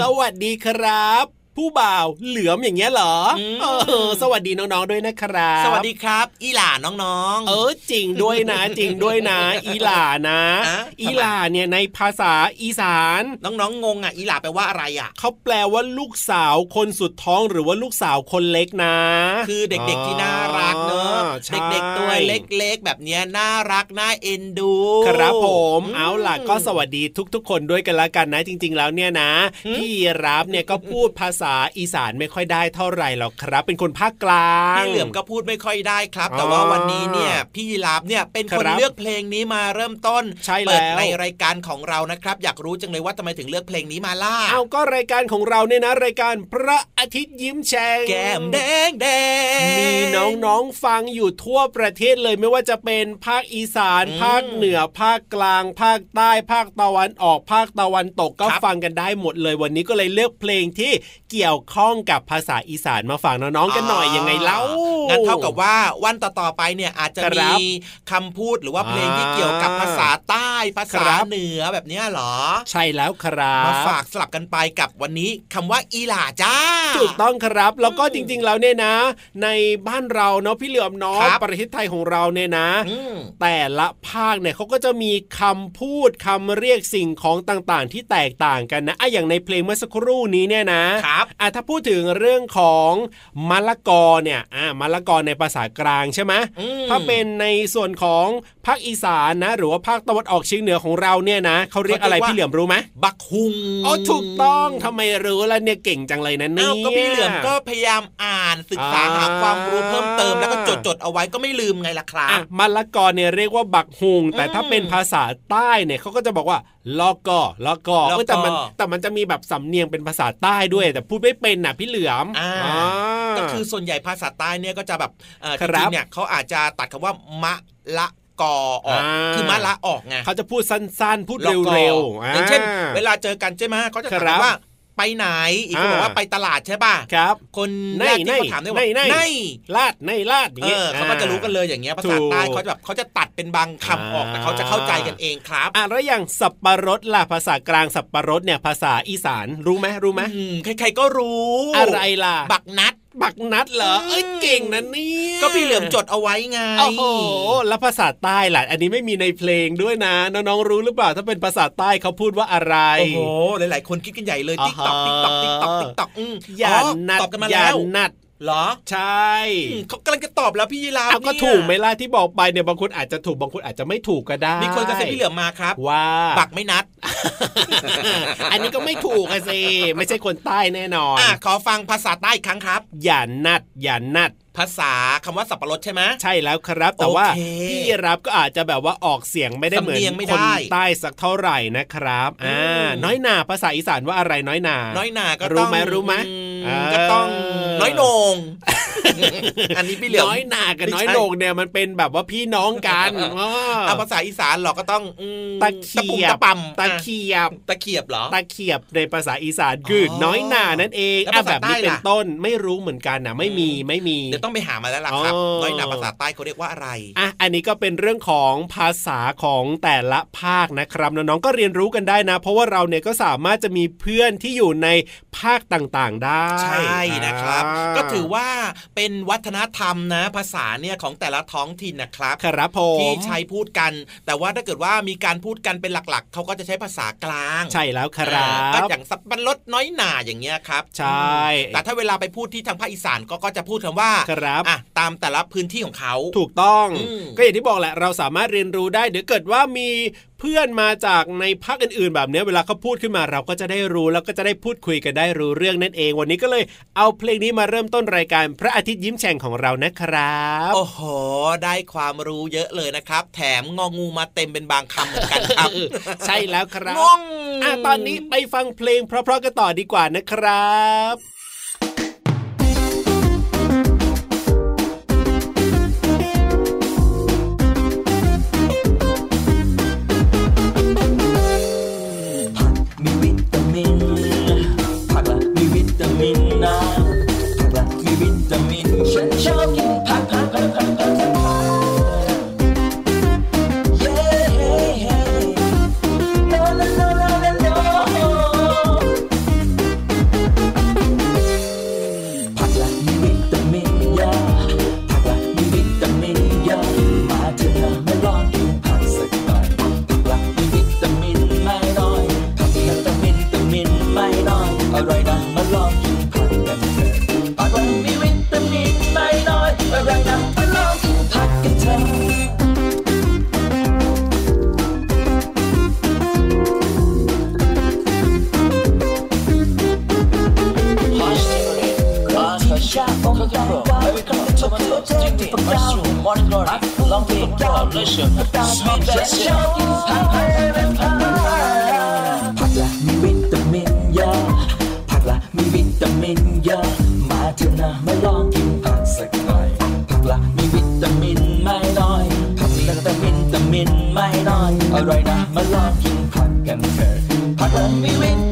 สวัสดีครับ ผู้บ่าวเหลือมอย่างเงี้ยเหรอเออสวัสดีน้องๆด้วยนะครับ สวัสดีครับ อีหล่าน้องๆ เออจริงด้วยนะจริงด้วยนะ อีหล่านะ อีหล่าเนี่ยในภาษาอีสาน น้องๆงงอะอีหล่าแปลว่าอะไรอะเขาแปลว่าลูกสาวคนสุดท้องหรือว่าลูกสาวคนเล็กนะ คือเด็กๆที่น่ารักเนอะเด็กๆตัวเล็กๆ แบบเนี้ยน่ารักน่าเอ็นดู ครับผมเอาล่ะก็สวัสดีทุกๆ คนด้วยกันละกันนะ จริง ๆ แล้วเนี่ยนะพี่รับเนี่ยก็พูดภาษาอีสานไม่ค่อยได้เท่าไหร่หรอกครับ เป็นคนภาคกลางพี่เหลือมก็พูดไม่ค่อยได้ครับ แต่ว่าวันนี้เนี่ยพี่รับเนี่ยเป็นคนเลือกเพลงนี้มาเริ่มต้นใช่แล้วในรายการของเรานะครับ อยากรู้จังเลยว่าทำไมถึงเลือกเพลงนี้มาล่ะเอาก็รายการของเราเนี่ยนะ รายการพระอาทิตย์ยิ้มแฉ่งแก้มแดงแดงมีน้องๆฟังอยู่ทั่วประเทศเลยไม่ว่าจะเป็นภาคอีสาน ภาคเหนือภาคกลาง ภาคใต้ภาคตะวันออกภาคตะวันตกก็ฟังกันได้หมดเลยวันนี้ก็เลยเลือกเพลงที่เกี่ยวข้องกับภาษาอีสานมาฝากน้องๆกันหน่อยยังไงเล่างั้นเท่ากับว่าวันต่อๆไปเนี่ยอาจจะมีคำพูดหรือว่าเพลงที่เกี่ยวกับภาษาใต้ภาษาเหนือแบบนี้หรอ ใช่แล้วครับมาฝากสลับกันไปกับวันนี้คำว่าอีหล่าจ้าถูกต้องครับแล้วก็จริงๆแล้วเนี่ยนะ ในบ้านเราเนาะพี่เหลือมเนาะประเทศไทยของเราเนี่ยนะ แต่ละภาคเนี่ยเขาก็จะมีคำพูดคำเรียกสิ่งของต่างๆ ที่แตกต่างกันนะอะอย่างในเพลงเมื่อสักครู่นี้เนี่ยนะครับอะถ้าพูดถึงเรื่องของมะละกอเนี่ยอะมะละกอในภาษากลางใช่ไหมถ้าเป็นในส่วนของภาคอีสานนะ หรือว่าภาคตะวันออกเฉียงเหนือของเราเนี่ยนะเขาเรียกอะไรพี่เหลือมรู้ไหมบักฮุงอ๋อถูกต้องทำไมรู้แล้วเนี่ยเก่งจังเลยนะเนี่ยก็พี่เหลือมก็พยายามอ่านศึกษาหาความรู้เพิ่มเติมแล้วก็ จดจดเอาไว้ก็ไม่ลืมไงล่ะครับมะละกอเนี่ยเรียกว่าบักฮุงแต่ถ้าเป็นภาษาใต้เนี่ยเขาก็จะบอกว่าลอกอลอกอแต่มันแต่มันจะมีแบบสำเนียงเป็นภาษาใต้ด้วย แต่พูดไม่เป็นน่ะพี่เหลือมก็คือส่วนใหญ่ภาษาใต้เนี่ยก็จะแบบจริงๆเนี่ยเขาอาจจะตัดคำว่ามะละกอออกคือมะละออกไงเขาจะพูดสั้นๆ พูดเร็วๆอย่างเช่น เวลาเจอกันใช่ไหมเขาจะถามว่า ไปไหน อีกคนบอกว่าไปตลาดใช่ป่ะครับ คนแรกที่เขาถามเนี่ยว่าในลาดในลาดอย่างเงี้ยเขาก็จะรู้กันเลยอย่างเงี้ยภาษาใต้เขาจะแบบเขาจะตัดเป็นบางคำออกแต่เขาจะเข้าใจกันเองครับอะแล้วอย่างสับปะรดล่ะภาษากลางสับปะรดเนี่ยภาษาอีสานรู้ไหมรู้ไหมใครๆก็รู้ อะไรล่ะ บักนัดบักนัดเหรอเอ้ยเก่งนะนี่ก็พี่เหลือมจดเอาไว้ไงโอ้โหแล้วภาษาใต้ล่ะอันนี้ไม่มีในเพลงด้วยนะน้องๆรู้หรือเปล่าถ้าเป็นภาษาใต้เขาพูดว่าอะไรโอ้โหหลายๆคนคิดกันใหญ่เลยติ๊กต็อกติ๊กต็อกติ๊กต็อกติ๊กต็อกย่านัดตอบกันมาแล้วนัด หรอ ใช่เขากำลังจะตอบแล้วพี่ยีราฟก็ถูกไหมล่ะที่บอกไปเนี่ยบางคนอาจจะถูกบางคนอาจจะไม่ถูกก็ได้ มีคนกระซิบพี่เหลือมมาครับ ว่าบักไม่นัด อันนี้ก็ไม่ถูกสิไม่ใช่คนใต้แน่นอนอะขอฟังภาษาใต้ครั้งครับ ย่านัด อย่านัดภาษาคำว่าสับปะรดใช่ไหมใช่แล้วครับ แต่ว่าพี่รับก็อาจจะแบบว่าออกเสียงไม่ได้เหมือนคนใต้สักเท่าไหร่นะครับอ่าน้อยนาภาษาอีสานว่าอะไรน้อยนา น้อยนาก็รู้ไหมรู้ไหมก็ต้องน้อยโหนงอันนี้พี่เหลือน้อยนากับน้อยโหนงเนี่ยมันเป็นแบบว่าพี่น้องกันเอาภาษาอีสานหรอก็ต้องตะเขียบตะปั๊มตะเขียบตะเขียบเหรอตะเขียบในภาษาอีสานคือน้อยนานั่นเองแบบนี้เป็นต้นไม่รู้เหมือนกันนะไม่มีไม่มีเดี๋ยวต้องไปหามาแล้วล่ะครับน้อยหนาภาษาใต้เขาเรียกว่าอะไรอะอันนี้ก็เป็นเรื่องของภาษาของแต่ละภาคนะครับน้องๆก็เรียนรู้กันได้นะ เพราะว่าเราเนี่ยก็สามารถจะมีเพื่อนที่อยู่ในภาคต่างๆได้ใช่นะครับ ก็ถือว่าเป็นวัฒนธรรมนะภาษาเนี่ยของแต่ละท้องถิ่นนะครับครับผมที่ใช้พูดกัน แต่ว่าถ้าเกิดว่ามีการพูดกันเป็นหลักๆเขาก็จะใช้ภาษากลาง ใช่แล้วครับก็อย่างสับปะรดน้อยหนาอย่างเงี้ยครับ ใช่ แต่ถ้าเวลาไปพูดที่ทางภาคอีสานก็ก็จะพูดคำว่าครับอะตามแต่ละพื้นที่ของเขาถูกต้อง ก็อย่างที่บอกแหละเราสามารถเรียนรู้ได้เดี๋ยวเกิดว่ามี เพื่อนมาจากในภาคอื่นๆ แบบนี้เวลาเขาพูดขึ้นมาเราก็จะได้รู้แล้วก็จะได้พูดคุยกันได้รู้เรื่องนั่นเอง วันนี้ก็เลยเอาเพลงนี้มาเริ่มต้นรายการพระอาทิตย์ยิ้มแฉ่งของเรานะครับโอ้โห ได้ความรู้เยอะเลยนะครับ แถมงองูมาเต็มเป็นบางคำเหมือนกันครับใช่แล้วครับงงอะตอนนี้ไปฟังเพลงเพราะๆกันต่อดีกว่านะครับ I'll ride on along, you pack and fare. But me I'll ride on. Morning glory, long day, revolution, sweet blessing. ร่อยนะ มาลองกินผักกันเถอะผักละมีวิต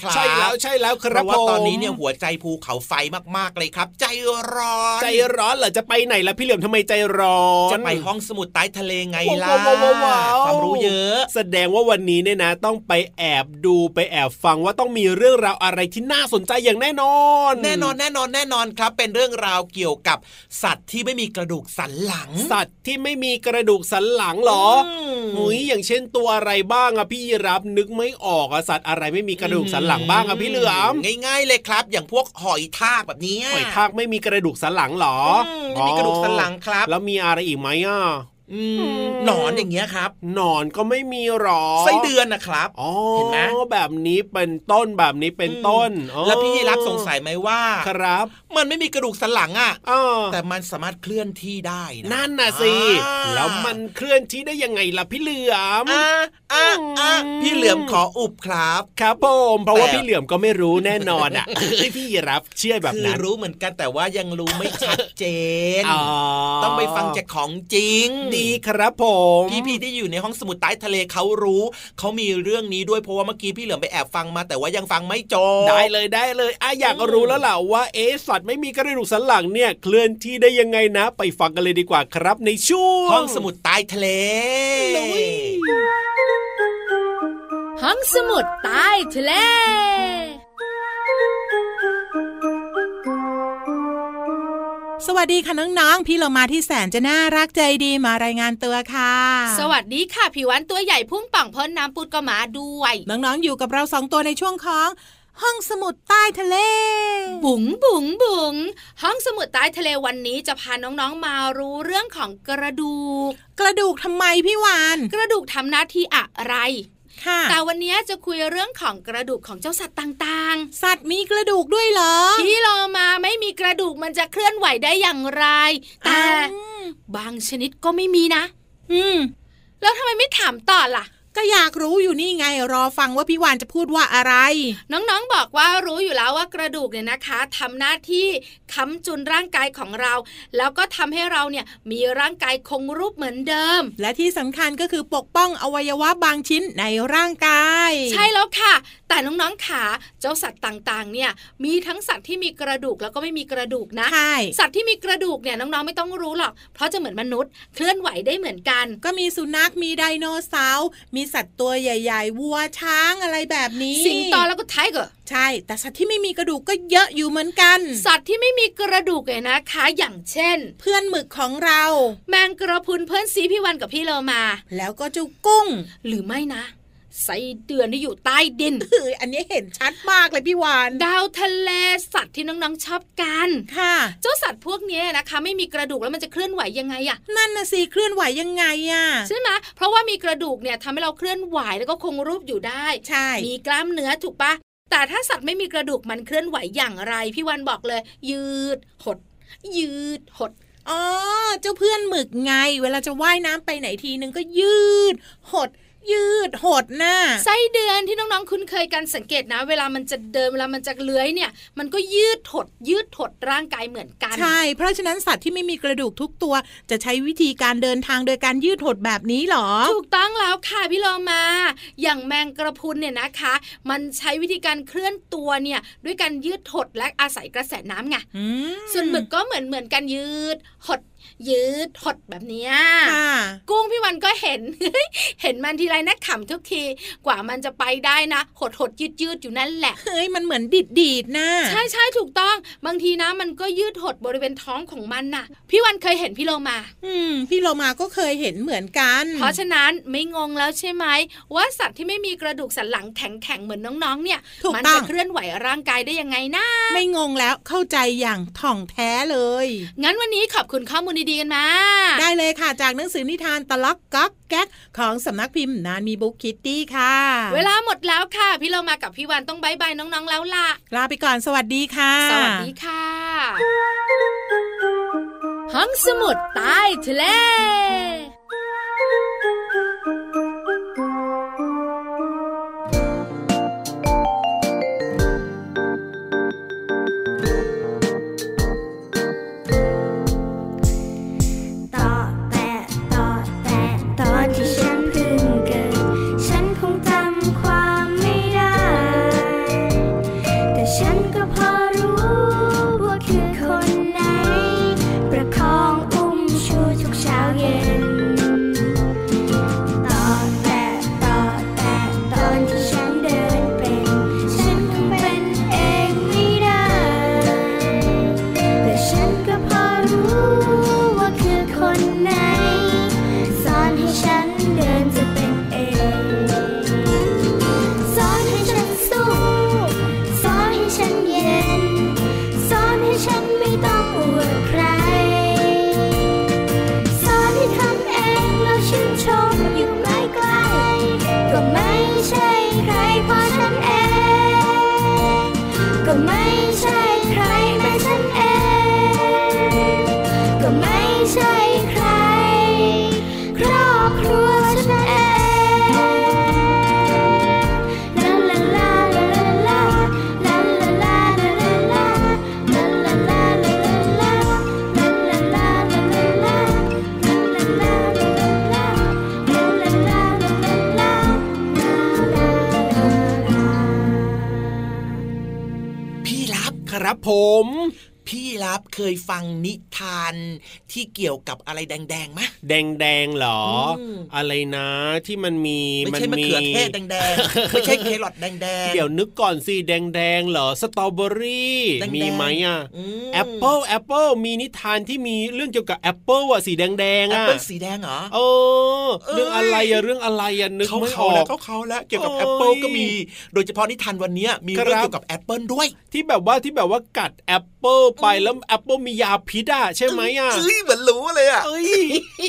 ครับ ใช่แล้วใช่แล้วคเพรับราะว่าผมตอนนี้เนี่ยหัวใจภูเขาไฟมากๆเลยครับ ใจร้อน ใจร้อนเหรอจะไปไหนล่ะพี่เหลือมทำไมใจร้อนจะไปห้องสมุดใต้ทะเลไงว้าวล่ะว้าวว้าวว้าวความรู้เยอะ แสดงว่าวันนี้เนี่ยนะ ต้องไปแอบดูไปแอบฟังว่าต้องมีเรื่องราวอะไรที่น่าสนใจอย่างแน่นอน แน่นอนแน่นอนแน่นอนครับ เป็นเรื่องราวเกี่ยวกับสัตว์ที่ไม่มีกระดูกสันหลัง สัตว์ที่ไม่มีกระดูกสันหลังเหรอมหุยอย่างเช่นตัวอะไรบ้างอะพี่ยีรับนึกไม่ออกอะสัตว์อะไรไม่มีกระดูกสันหลังบ้างอะพี่เหลือมง่าย ๆ เลยครับ อย่างพวกหอยทากแบบนี้หอยทากไม่มีกระดูกสันหลังเหรออืมไม่มีกระดูกสันหลังครับ แล้วมีอะไรอีกไหมอะอืม หนอนอย่างเงี้ยครับ หนอนก็ไม่มีหรอไส้เดือนนะครับอ๋อเห็นไหมแบบนี้เป็นต้นแบบนี้เป็นต้นอ๋อแล้วพี่รับสงสัยไหมว่าครับ มันไม่มีกระดูกสันหลังอะอ๋อแต่มันสามารถเคลื่อนที่ได้นะนั่นน่ะสิอ่าแล้วมันเคลื่อนที่ได้ยังไงล่ะพี่เหลือมอะอะอะอืมพี่เหลือมขออุบครับ ครับผมเพราะว่าแต่พี่เหลือมก็ไม่รู้แน่นอนอะเอ้ยพี่รับเชื่อแบบคือนั้นรู้เหมือนกันแต่ว่ายังรู้ไม่ชัดเจนอ๋อต้องไปฟังจากของจริงดีครับผมพี่ๆที่อยู่ในห้องสมุดใต้ทะเลเขารู้เขามีเรื่องนี้ด้วยเพราะว่าเมื่อกี้พี่เหลือมไปแอบฟังมา แต่ว่ายังฟังไม่จบได้เลยได้เลยอะอยากรู้แล้วล่ะว่าเอ๊ะสัตว์ไม่มีกระดูกสันหลังเนี่ยเคลื่อนที่ได้ยังไงนะ ไปฟังกันเลยดีกว่าครับในช่วงห้องสมุดใต้ทะเลลุยห้องสมุดใต้ทะเล สวัสดีค่ะน้องๆ พี่เรามาที่แสนจะน่ารักใจดีมารายงานตัวค่ะ สวัสดีค่ะผิววันตัวใหญ่พุ่งป่องพ้นน้ำปุดก็มาด้วย น้องๆ อยู่กับเราสองตัวในช่วงของห้องสมุดใต้ทะเล บุ๋งบุ๋งบุ๋งห้องสมุดใต้ทะเลวันนี้จะพาน้องๆมารู้เรื่องของกระดูก กระดูกทำไมพี่วาน กระดูกทำหน้าที่อะไรค่ะ แต่วันนี้จะคุยเรื่องของกระดูกของเจ้าสัตว์ต่างสัตว์มีกระดูกด้วยเหรอๆที่โลมาไม่มีกระดูกมันจะเคลื่อนไหวได้อย่างไร แต่อืมบางชนิดก็ไม่มีนะ อืมแล้วทำไมไม่ถามต่อล่ะ ก็อยากรู้อยู่นี่ไงรอฟังว่าพี่วานจะพูดว่าอะไร น้องๆบอกว่ารู้อยู่แล้วว่ากระดูกเนี่ยนะคะทำหน้าที่ค้ำจุนร่างกายของเรา แล้วก็ทำให้เราเนี่ยมีร่างกายคงรูปเหมือนเดิม และที่สำคัญก็คือปกป้องอวัยวะบางชิ้นในร่างกาย ใช่แล้วค่ะ แต่น้องๆขาเจ้าสัตว์ต่างๆ เนี่ยมีทั้งสัตว์ที่มีกระดูกแล้วก็ไม่มีกระดูกนะใช่สัตว์ที่มีกระดูกเนี่ยน้องๆไม่ต้องรู้หรอก เพราะจะเหมือนมนุษย์ เคลื่อนไหวได้เหมือนกัน ก็มีสุนัขมีไดโนเสาร์มีสัตว์ตัวใหญ่ ๆ วัวช้างอะไรแบบนี้ สิงโตแล้วก็ไทเกอร์ใช่ แต่สัตว์ที่ไม่มีกระดูกก็เยอะอยู่เหมือนกัน สัตว์ที่ไม่มีกระดูกเนี่ยนะคะ อย่างเช่น เพื่อนหมึกของเรา แมงกระพรุนเพื่อนซีพี่วันกับพี่เลอมา แล้วก็เจ้ากุ้ง หรือไม่นะ ไส้เดือนที่อยู่ใต้ดินเฮ้ยอันนี้เห็นชัดมากเลยพี่วาน ดาวทะเลสัตว์ที่น้องๆชอบกันค่ะ เจ้าสัตว์พวกเนี้ยนะคะ ไม่มีกระดูกแล้วมันจะเคลื่อนไหวยังไงอะนั่นน่ะสิเคลื่อนไหวยังไงอะใช่ไหมเพราะว่ามีกระดูกเนี่ยทำให้เราเคลื่อนไหวแล้วก็คงรูปอยู่ได้ ใช่ มีกล้ามเนื้อถูกปะแต่ถ้าสัตว์ไม่มีกระดูกมันเคลื่อนไหวอย่างไร พี่วันบอกเลย ยืดหด ยืดหดอ๋อเจ้าเพื่อนหมึกไง เวลาจะว่ายน้ำไปไหนทีนึงก็ยืด หด ยืดหดนะ่ะไส้เดือนที่น้องๆคุ้นเคยกันสังเกตนะ เวลามันจะเดินเวลามันจะเลื้อยเนี่ย มันก็ยืดหดยืดหดร่างกายเหมือนกัน ใช่ เพราะฉะนั้นสัตว์ที่ไม่มีกระดูกทุกตัว จะใช้วิธีการเดินทางโดยการยืดหดแบบนี้หรอ ถูกต้องแล้วค่ะพี่โลมา อย่างแมงกระพุนเนี่ยนะคะ มันใช้วิธีการเคลื่อนตัวเนี่ยด้วยการยืดหดและอาศัยกระแสน้ำไงส่วนหมึกก็เหมือนเหมือนกันยืดหดยืดหดแบบนี้กุ้งพี่วันก็เห็น เห็นมันทีไรนักขำทุกที กว่ามันจะไปได้นะ หดหดยืดยืดอยู่นั่นแหละ เฮ้ยมันเหมือนดิดดีดนะใช่ใช่ถูกต้อง บางทีนะ มันก็ยืดหดบริเวณท้องของมันน่ะ พี่วันเคยเห็นพี่โลมา อืม พี่โลมาก็เคยเห็นเหมือนกัน เพราะฉะนั้นไม่งงแล้วใช่ไหมว่าสัตว์ที่ไม่มีกระดูกสันหลังแข็งแข็งเหมือนน้องๆ เนี่ย มันจะเคลื่อนไหวร่างกายได้ยังไงนะไม่งงแล้วเข้าใจอย่างถ่องแท้เลย งั้นวันนี้ขอบคุณข้อมูลดีๆกันมา ได้เลยค่ะ จากหนังสือนิทานตะล็อกก๊อกแก๊กของสำนักพิมพ์นานมีบุ๊คส์คิดดี้ค่ะ เวลาหมดแล้วค่ะ พี่โลมากับพี่วันต้อง bye bye น้องๆแล้วล่ะ ลาไปก่อนสวัสดีค่ะ สวัสดีค่ะ ห้องสมุดใต้ทะเล เคยฟังนิ ทานที่เกี่ยวกับอะไรแดงๆไหมแดงๆหรอ อะไรนะที่มันมีไม่ใช่มะเขือเทศแดงๆไม่ใช่แครอทแดงๆเดี๋ยวนึกก่อนสิแดงๆหรอสตรอเบอรี่มีไหมอะแอปเปิลแอปเปิลมีนิทานที่มีเรื่องเกี่ยวกับแอปเปิลอะสีแดงๆอะแอปเปิลสีแดงเหรอเออเรื่องอะไรอะเรื่องอะไรอะนึกไม่ออกเขาเขาแล้วเกี่ยวกับแอปเปิลก็มี โดยเฉพาะนิทานวันนี้มีเรื่องเกี่ยวกับแอปเปิลด้วย ที่แบบว่าที่แบบว่ากัดแอปเปิลไปแล้วแอปเปิลมียาพิษอะใช่ไหมอะเอ้ยเหมือนรู้เลยอะ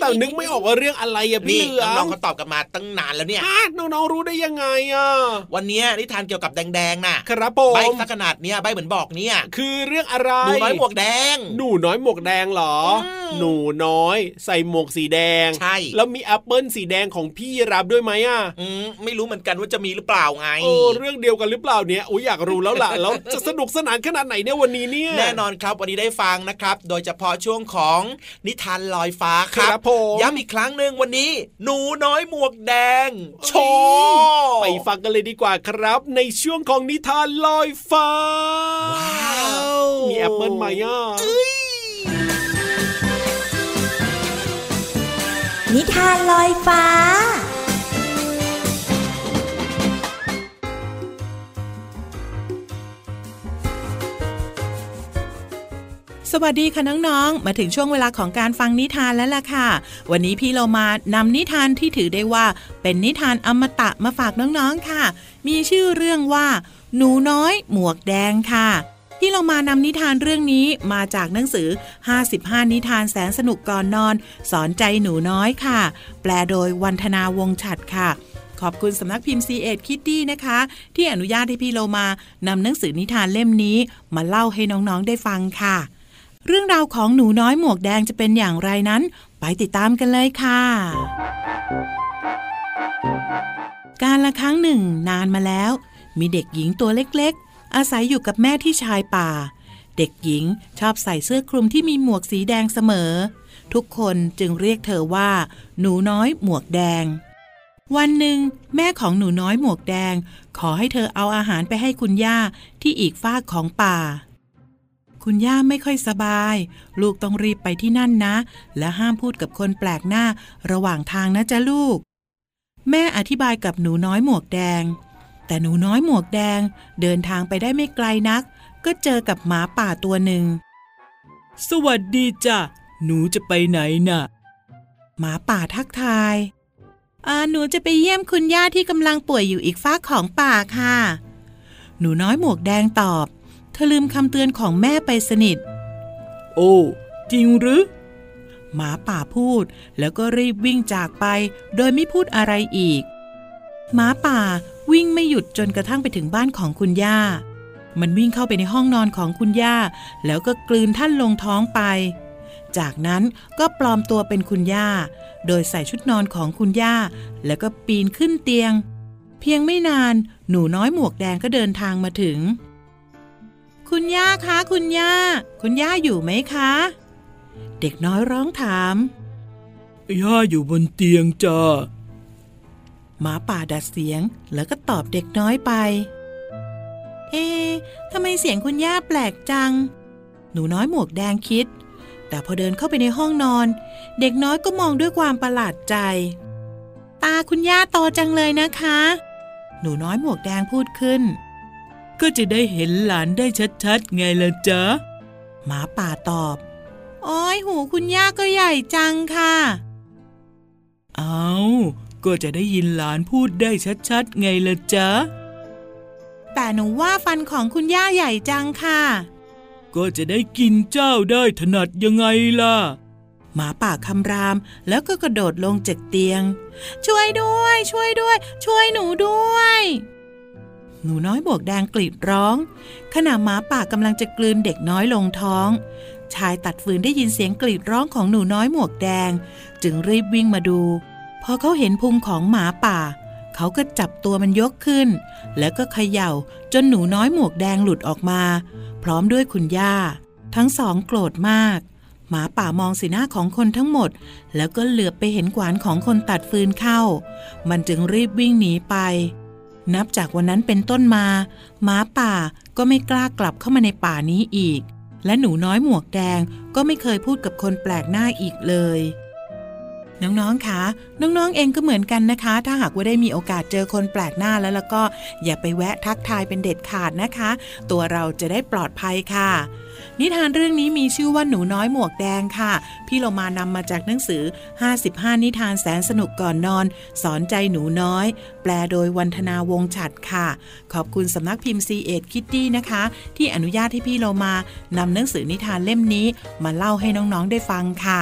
แต่นึกไม่ออกว่าเรื่องอะไรอะพี่เหลือน้องเขาตอบกันมาตั้งนานแล้วเนี่ยน้องๆรู้ได้ยังไงอะวันนี้นิทานเกี่ยวกับแดงๆน่ะ ครับผมใบขนาดเนี้ยใบเหมือนบอกเนี่ย คือเรื่องอะไรหนูน้อยหมวกแดง หนูน้อยหมวกแดงเหรอ หนูน้อย ใส่หมวกสีแดงใช่แล้วมีแอปเปิลสีแดงของพี่รับด้วยไหมอะอืมไม่รู้เหมือนกันว่าจะมีหรือเปล่าไงโอ้เรื่องเดียวกันหรือเปล่าเนี่ยอุ้ยอยากรู้แล้วล่ะแล้วจะสนุกสนานขนาดไหนเนี่ยวันนี้เนี่ยแน่นอนครับวันนี้ได้ฟังนะครับ โดยเฉพาะช่วงของนิทานลอยฟ้าครับย้ำอีกครั้งหนึ่งวันนี้ หนูน้อยหมวกแดงโชไปฟังกันเลยดีกว่าครับ ในช่วงของนิทานลอยฟ้า ว้าว มีแอปเปิลไหมอะนิทานลอยฟ้า สวัสดีคะน้องๆ มาถึงช่วงเวลาของการฟังนิทานแล้วล่ะค่ะ วันนี้พี่เรามานำนิทานที่ถือได้ว่า เป็นนิทานอมตะมาฝากน้องๆค่ะ มีชื่อเรื่องว่า หนูน้อยหมวกแดงค่ะพี่เรามานำนิทานเรื่องนี้มาจากหนังสือ 55 นิทานแสนสนุกก่อนนอน สอนใจหนูน้อยค่ะ แปลโดยวันธนาวงฉัดค่ะ ขอบคุณสำนักพิมพ์ C ีเอ็ดคิตตี้นะคะ ที่อนุญาตให้พี่โลมานำหนังสือนิทานเล่มนี้ มาเล่าให้น้องๆได้ฟังค่ะ เรื่องราวของหนูน้อยหมวกแดงจะเป็นอย่างไรนั้น ไปติดตามกันเลยค่ะ การละครั้งหนึ่งนานมาแล้ว มีเด็กหญิงตัวเล็กๆ อาศัยอยู่กับแม่ที่ชายป่า เด็กหญิงชอบใส่เสื้อคลุมที่มีหมวกสีแดงเสมอ ทุกคนจึงเรียกเธอว่า หนูน้อยหมวกแดง วันหนึ่ง แม่ของหนูน้อยหมวกแดง ขอให้เธอเอาอาหารไปให้คุณย่าที่อีกฟากของป่า คุณย่าไม่ค่อยสบาย ลูกต้องรีบไปที่นั่นนะ และห้ามพูดกับคนแปลกหน้า ระหว่างทางนะจ๊ะลูก แม่อธิบายกับหนูน้อยหมวกแดง แต่หนูน้อยหมวกแดง เดินทางไปได้ไม่ไกลนัก ก็เจอกับหมาป่าตัวหนึ่ง สวัสดีจ้ะ หนูจะไปไหนน่ะ หมาป่าทักทายอ่าหนูจะไปเยี่ยมคุณย่าที่กำลังป่วยอยู่อีกฟากของป่าค่ะ หนูน้อยหมวกแดงตอบเธอลืมคำเตือนของแม่ไปสนิท โอ้ จริงหรือ หมาป่าพูดแล้วก็รีบวิ่งจากไป โดยไม่พูดอะไรอีก หมาป่าวิ่งไม่หยุดจนกระทั่งไปถึงบ้านของคุณย่า มันวิ่งเข้าไปในห้องนอนของคุณย่า แล้วก็กลืนท่านลงท้องไป จากนั้นก็ปลอมตัวเป็นคุณย่า โดยใส่ชุดนอนของคุณย่า แล้วก็ปีนขึ้นเตียง เพียงไม่นานหนูน้อยหมวกแดงก็เดินทางมาถึง คุณย่าคะ คุณย่า คุณย่าอยู่ไหมคะ เด็กน้อยร้องถาม ย่าอยู่บนเตียงจ้าหมาป่าดัดเสียงแล้วก็ตอบเด็กน้อยไป เอ๊ะทำไมเสียงคุณย่าแปลกจัง หนูน้อยหมวกแดงคิด แต่พอเดินเข้าไปในห้องนอน เด็กน้อยก็มองด้วยความประหลาดใจ ตาคุณย่าโตจังเลยนะคะ หนูน้อยหมวกแดงพูดขึ้น ก็จะได้เห็นหลานได้ชัดๆ ไงล่ะจ๊ะ หมาป่าตอบ โอ้ยหูคุณย่าก็ใหญ่จังค่ะ เอาก็จะได้ยินหลานพูดได้ชัดๆ ไงล่ะจ๊ะ แต่หนูว่าฟันของคุณย่าใหญ่จังค่ะ ก็จะได้กินเจ้าได้ถนัดยังไงล่ะ หมาป่าคำรามแล้วก็กระโดดลงจากเตียง ช่วยด้วย ช่วยด้วย ช่วยหนูด้วย หนูน้อยบวกแดงกรีดร้อง ขณะหมาป่ากำลังจะกลืนเด็กน้อยลงท้อง ชายตัดฟืนได้ยินเสียงกรีดร้องของหนูน้อยหมวกแดง จึงรีบวิ่งมาดู พอเขาเห็นพุงของหมาป่า เขาก็จับตัวมันยกขึ้น แล้วก็เขย่าจนหนูน้อยหมวกแดงหลุดออกมา พร้อมด้วยคุณย่า ทั้งสองโกรธมาก หมาป่ามองสีหน้าของคนทั้งหมด แล้วก็เหลือบไปเห็นขวานของคนตัดฟืนเข้า มันจึงรีบวิ่งหนีไป นับจากวันนั้นเป็นต้นมาหมาป่าก็ไม่กล้ากลับเข้ามาในป่านี้อีก และหนูน้อยหมวกแดงก็ไม่เคยพูดกับคนแปลกหน้าอีกเลย น้องๆคะน้องๆเองก็เหมือนกันนะคะ ถ้าหากว่าได้มีโอกาสเจอคนแปลกหน้าแล้วแล้วก็อย่าไปแวะทักทายเป็นเด็ดขาดนะคะ ตัวเราจะได้ปลอดภัยค่ะ นิทานเรื่องนี้มีชื่อว่าหนูน้อยหมวกแดงค่ะ พี่เรามานำมาจากหนังสือ 55 นิทานแสนสนุกก่อนนอน สอนใจหนูน้อย แปลโดยวันธนาวงฉัดค่ะ ขอบคุณสำนักพิมพ์ C ีเอ็ดคิตตี้นะคะ ที่อนุญาตให้พี่เรามานำหนังสือนิทานเล่มนี้ มาเล่าให้น้องๆได้ฟังค่ะ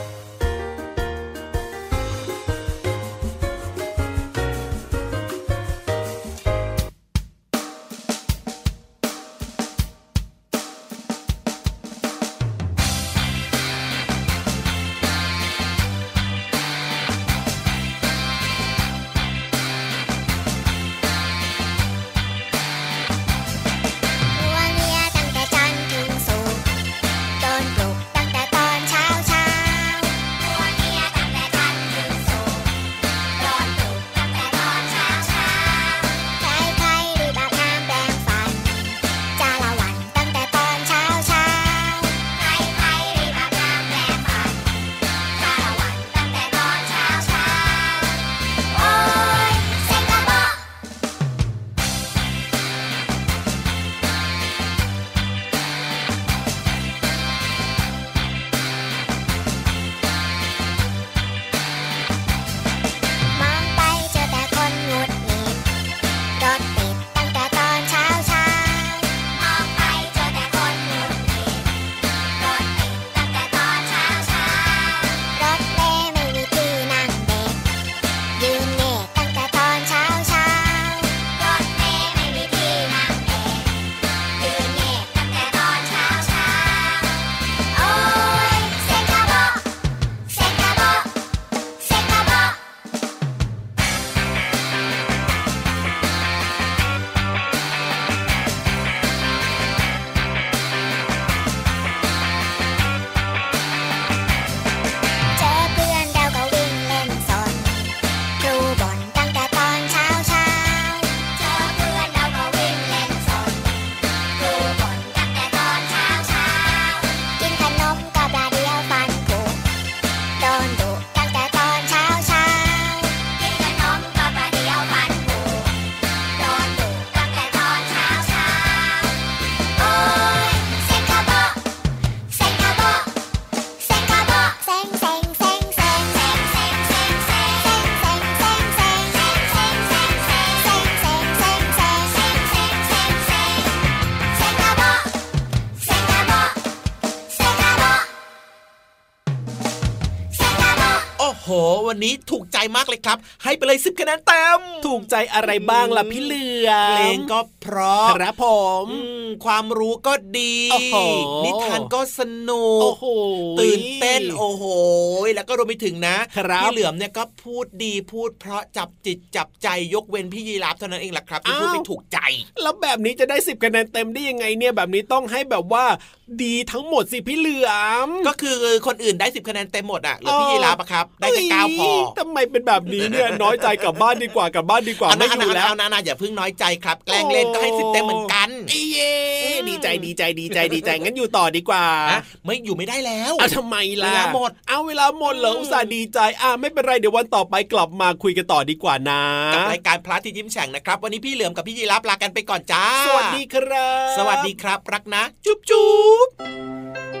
วันนี้ถูกใจ มากเลยครับ ให้ไปเลยสิบคะแนนเต็มถูกใจอะไรบ้างล่ะพี่เหลือเพลงก็เพราะครับผมความรู้ก็ดีนิทานก็สนุกตื่นเต้นโอ้โห แล้วก็รวมไปถึงนะพี่เหลือมเนี่ยก็พูดดีพูดเพราะจับจิตจับใจยกเว้นพี่ยีราฟเท่านั้นเองแหละครับที่พูดไม่ถูกใจ แล้วแบบนี้จะได้สิบคะแนนเต็มได้ยังไงเนี่ยแบบนี้ต้องให้แบบว่าดีทั้งหมดสิพี่เหลือมก็คือคนอื่นได้สิบคะแนนเต็มหมดอะหรือพี่ยีราฟครับ ได้แค่เก้าพอทำไมเป็นแบบนี้เนี่ยน้อยใจกลับบ้านดีกว่ากลับบ้านดีกว่าไม่อยู่แล้วนะนะอย่าเพิ่งน้อยใจครับ แกล้งเล่นก็ให้สิบเต็มเหมือนกันเย่ดีใจดีใจดีใจดีใจงั้นอยู่ต่อดีกว่า ไม่อยู่ไม่ได้แล้วเอาทำไมล่ะเวลาหมดเอาเวลาหมดเหรออุตส่าห์ดีใจอะไม่เป็นไรเดี๋ยววันต่อไปกลับมาคุยกันต่อดีกว่านะกับรายการพระที่ยิ้มแฉ่งนะครับ วันนี้พี่เหลือมกับพี่ยีรับลากันไปก่อนจ้า สวัสดีครับ สวัสดีครับ รักนะ จุ๊บจุ๊บ